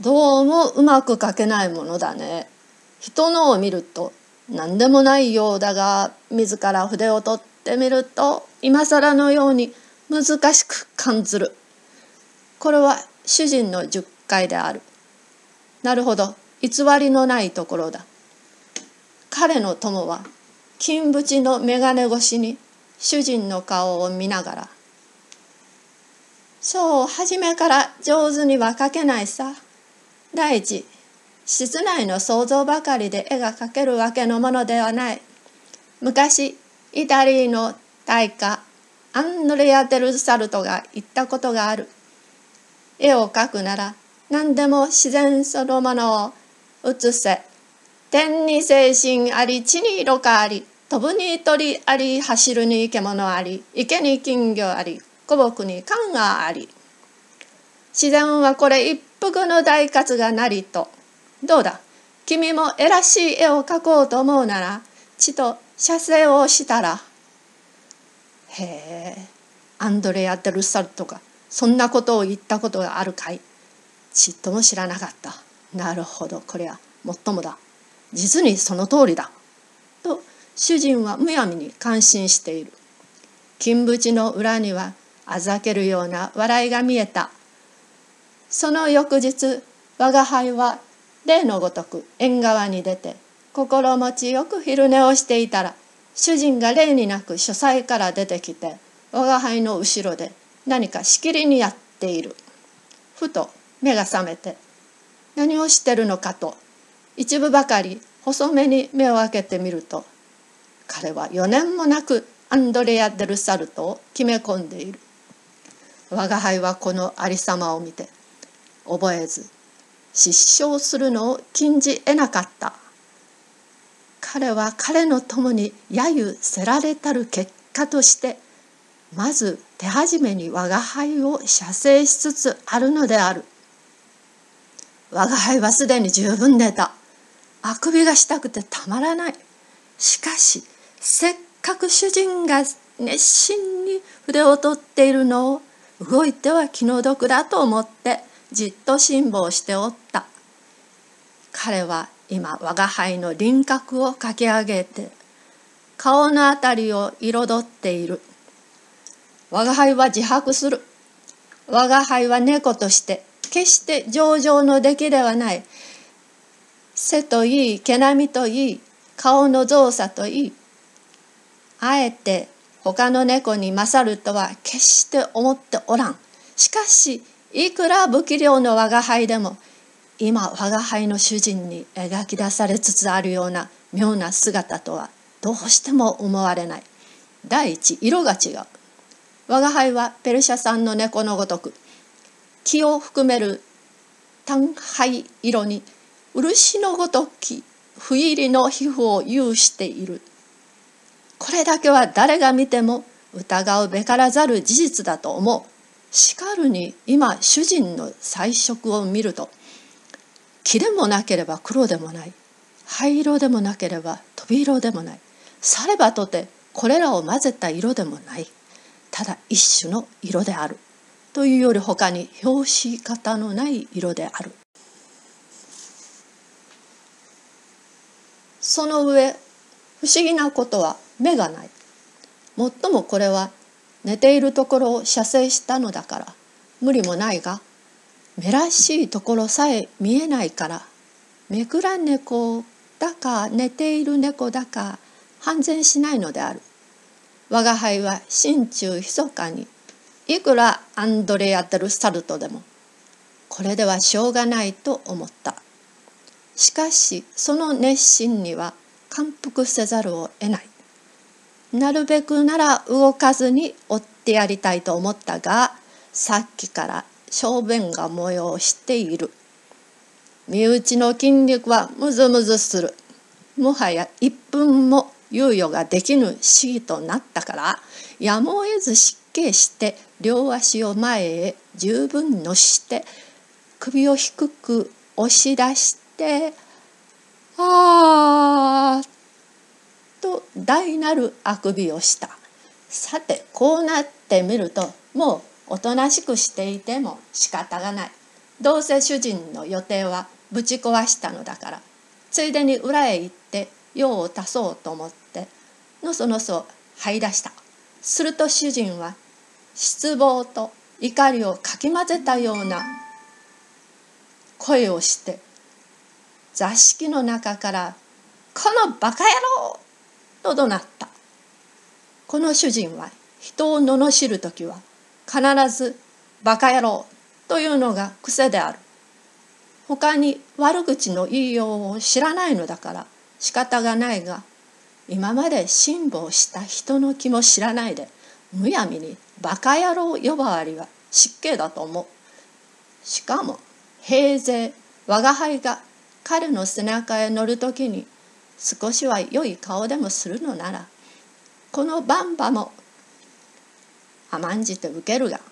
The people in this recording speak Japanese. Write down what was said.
どうもうまく書けないものだね。人のを見ると何でもないようだが自ら筆を取ってみると今更のように難しく感ずる。これは主人の十回である。なるほど偽りのないところだ。彼の友は金縁の眼鏡越しに主人の顔を見ながら「そう初めから上手には描けないさ。第一室内の想像ばかりで絵が描けるわけのものではない。昔イタリーの大家アンドレア・デル・サルトが言ったことがある。絵を描くなら何でも自然そのものを写せ。天に精神あり地に色かあり飛ぶに鳥あり走るに獣あり池に金魚あり古木に缶があり自然はこれ一服の大活がなりと。どうだ？君もえらしい絵を描こうと思うならちと写生をしたら。へえ。アンドレア・デルサルトがそんなことを言ったことがあるかい？ちっとも知らなかった。なるほど。これはもっともだ。実にその通りだ。と主人はむやみに感心している。金縁の裏にはあざけるような笑いが見えた。その翌日我が輩は例のごとく縁側に出て心持ちよく昼寝をしていたら主人が例になく書斎から出てきて我が輩の後ろで何かしきりにやっている。ふと目が覚めて何をしてるのかと一部ばかり細めに目を開けてみると彼は4年もなくアンドレア・デル・サルトを決め込んでいる。我が輩はこのありさまを見て覚えず失笑するのを禁じ得なかった。彼は彼の友に揶揄せられたる結果としてまず手始めに我が輩を射精しつつあるのである。我が輩はすでに十分出た。あくびがしたくてたまらない。しかしせっかく主人が熱心に筆を取っているのを動いては気の毒だと思ってじっと辛抱しておった。彼は今我が輩の輪郭をかき上げて顔のあたりを彩っている。我が輩は自白する。我が輩は猫として決して上々の出来ではない。背といい毛並みといい顔の造作といい。あえて他の猫に勝るとは決して思っておらん。しかしいくら不器量の我が輩でも今我が輩の主人に描き出されつつあるような妙な姿とはどうしても思われない。第一色が違う。我が輩はペルシャ産の猫のごとく気を含める単灰色に漆のごとき不入りの皮膚を有している。これだけは誰が見ても疑うべからざる事実だと思う。しかるに今主人の彩色を見ると黄でもなければ黒でもない灰色でもなければ飛び色でもないさればとてこれらを混ぜた色でもないただ一種の色であるというより他に表し方のない色である。その上不思議なことは目がない。もっともこれは寝ているところを射精したのだから。無理もないが目らしいところさえ見えないから。めくら猫だか寝ている猫だか判然しないのである。我が輩は心中密かにいくらアンドレア・デル・サルトでもこれではしょうがないと思った。しかしその熱心には感服せざるを得ない。なるべくなら動かずに追ってやりたいと思ったがさっきから小便が催している。身内の筋肉はムズムズする。もはや1分も猶予ができぬ市議となったからやむを得ず失敬して両足を前へ十分のして首を低く押し出して「ああ」大なるあくびをした。さてこうなってみるともうおとなしくしていても仕方がない。どうせ主人の予定はぶち壊したのだから。ついでに裏へ行って用を足そうと思ってのそのそ這い出した。すると主人は失望と怒りをかき混ぜたような声をして座敷の中から「このバカ野郎!」と怒鳴ったこの主人は人を罵る時は必ず「バカ野郎!」というのが癖である他に悪口の言いようを知らないのだから仕方がないが今まで辛抱した人の気も知らないでむやみに「バカ野郎」呼ばわりは失敬だと思うしかも平勢我が輩が彼の背中へ乗る時に少しは良い顔でもするのならこのバンバも甘んじて受けるが。